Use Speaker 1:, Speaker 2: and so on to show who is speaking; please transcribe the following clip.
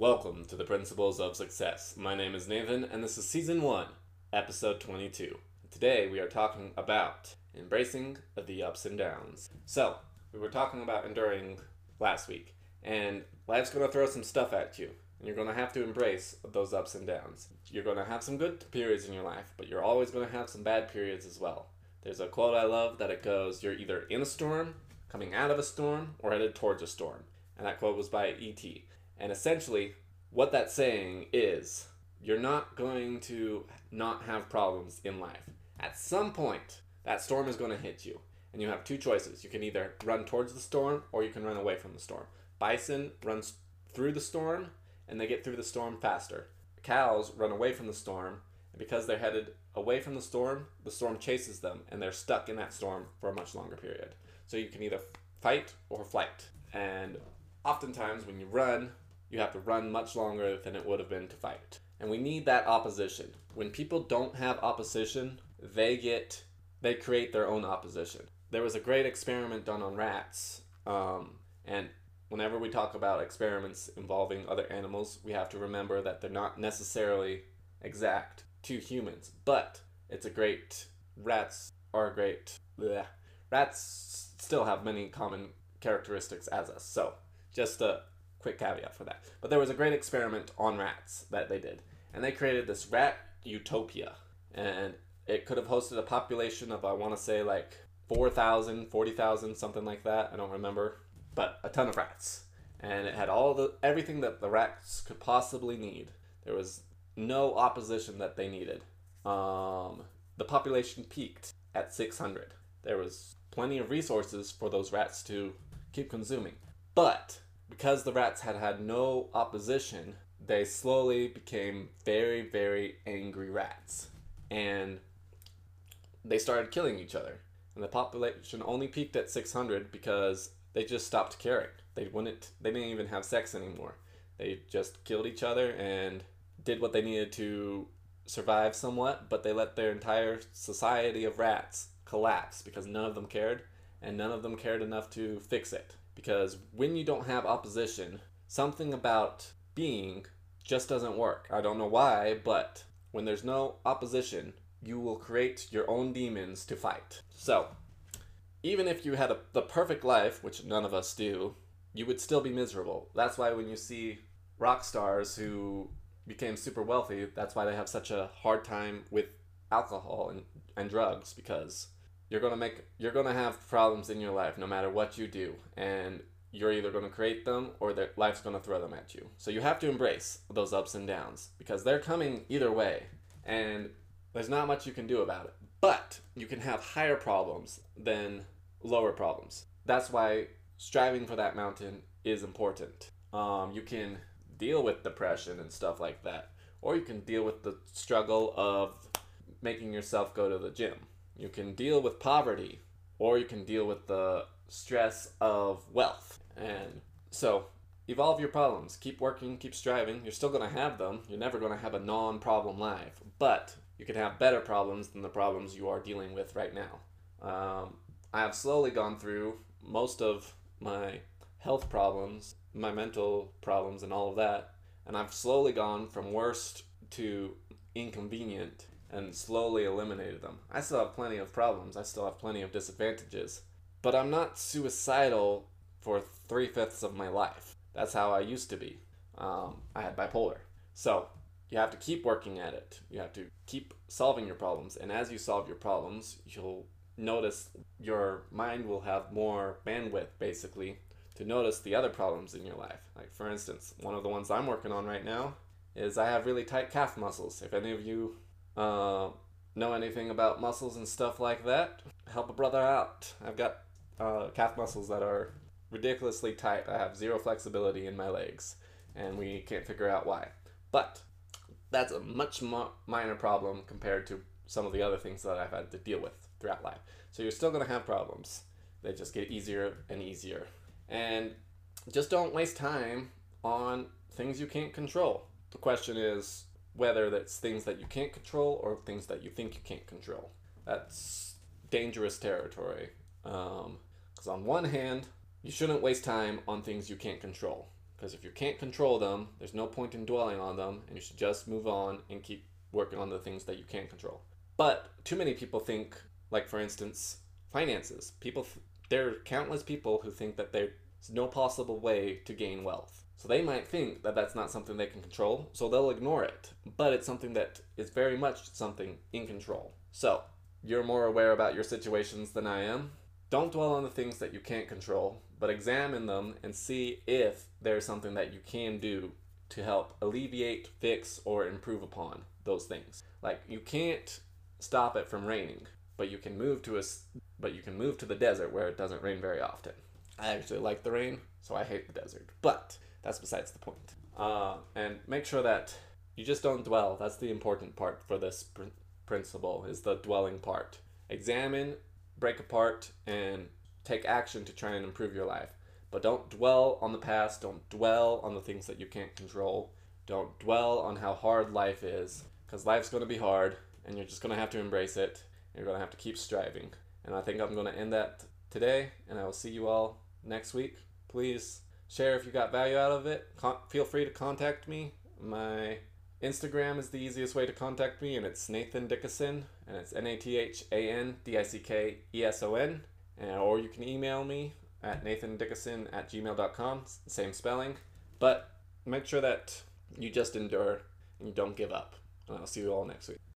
Speaker 1: Welcome to the Principles of Success. My name is Nathan, and this is Season 1, Episode 22. Today we are talking about embracing the ups and downs. So, we were talking about enduring last week, and life's going to throw some stuff at you, and you're going to have to embrace those ups and downs. You're going to have some good periods in your life, but you're always going to have some bad periods as well. There's a quote I love that it goes, You're either in a storm, coming out of a storm, or headed towards a storm. And that quote was by E.T. And essentially, what that's saying is you're not going to not have problems in life. At some point, that storm is going to hit you. And you have two choices. You can either run towards the storm or you can run away from the storm. Bison runs through the storm and they get through the storm faster. Cows run away from the storm, and because they're headed away from the storm, the storm chases them and they're stuck in that storm for a much longer period. So you can either fight or flight. And oftentimes when you run, you have to run much longer than it would have been to fight. And we need that opposition. When people don't have opposition, they get they create their own opposition. There was a great experiment done on rats, um, and whenever we talk about experiments involving other animals, we have to remember that they're not necessarily exact to humans, but it's a great rats are great. Bleh. Rats still have many common characteristics as us, so just a quick caveat for that. But there was a great experiment on rats that they did, and they created this rat utopia, and it could have hosted a population of I want to say like 4,000, 40,000, something like that. I don't remember, but a ton of rats, and it had all the everything that the rats could possibly need. There was no opposition that they needed. Um, the population peaked at 600. There was plenty of resources for those rats to keep consuming, but because the rats had had no opposition, they slowly became very, very angry rats. And they started killing each other. And the population only peaked at 600 because they just stopped caring. They wouldn't they didn't even have sex anymore. They just killed each other and did what they needed to survive somewhat, but they let their entire society of rats collapse because none of them cared and none of them cared enough to fix it because when you don't have opposition, something about being just doesn't work. I don't know why, but when there's no opposition, you will create your own demons to fight. So, even if you had a, the perfect life, which none of us do, you would still be miserable. That's why when you see rock stars who became super wealthy, that's why they have such a hard time with alcohol and, and drugs because you're gonna make you're gonna have problems in your life no matter what you do and you're either to create them or their life's to throw them at you. So you have to embrace those ups and downs because they're coming either way and there's not much you can do about it. But you can have higher problems than lower problems. That's why striving for that mountain is important. Um, you can deal with depression and stuff like that or you can deal with the struggle of making yourself go to the gym you can deal with poverty, or you can deal with the stress of wealth. And so, evolve your problems. Keep working, keep striving. You're still going to have them. You're never going to have a non problem life, but you can have better problems than the problems you are dealing with right now. Um, I have slowly gone through most of my health problems, my mental problems, and all of that, and I've slowly gone from worst to inconvenient and slowly eliminated them. I still have plenty of problems, I still have plenty of disadvantages, but I'm not suicidal for three fifths of my life. That's how I used to be. Um, I had bipolar. So you have to keep working at it. You have to keep solving your problems. And as you solve your problems, you'll notice your mind will have more bandwidth, basically, to notice the other problems in your life. Like, for instance, one of the ones I'm working on right now is I have really tight calf muscles. If any of you uh, know anything about muscles and stuff like that, help a brother out. I've got uh, calf muscles that are ridiculously tight. I have zero flexibility in my legs, and we can't figure out why. But that's a much mo- minor problem compared to some of the other things that I've had to deal with throughout life. So you're still going to have problems. They just get easier and easier. And just don't waste time on things you can't control. The question is whether that's things that you can't control or things that you think you can't control. That's dangerous territory. Because um, on one hand, you shouldn't waste time on things you can't control. Because if you can't control them, there's no point in dwelling on them, and you should just move on and keep working on the things that you can control. But too many people think, like for instance, finances. People, there are countless people who think that there's no possible way to gain wealth. So they might think that that's not something they can control, so they'll ignore it. But it's something that is very much something in control. So you're more aware about your situations than I am. Don't dwell on the things that you can't control, but examine them and see if there's something that you can do to help alleviate, fix, or improve upon those things. Like you can't stop it from raining, but you can move to a but you can move to the desert where it doesn't rain very often. I actually like the rain, so I hate the desert. But that's besides the point. Uh, and make sure that you just don't dwell. That's the important part for this pr- principle is the dwelling part. Examine, break apart, and take action to try and improve your life. But don't dwell on the past. Don't dwell on the things that you can't control. Don't dwell on how hard life is, because life's going to be hard, and you're just going to have to embrace it. You're going to have to keep striving. And I think I'm going to end that today, and I will see you all next week. Please share if you got value out of it. Con- feel free to contact me. My Instagram is the easiest way to contact me, and it's Nathan Dickeson, and it's N A T H A N D I C K E S O N. Or you can email me at nathandickeson at gmail.com, same spelling. But make sure that you just endure and you don't give up. And I'll see you all next week.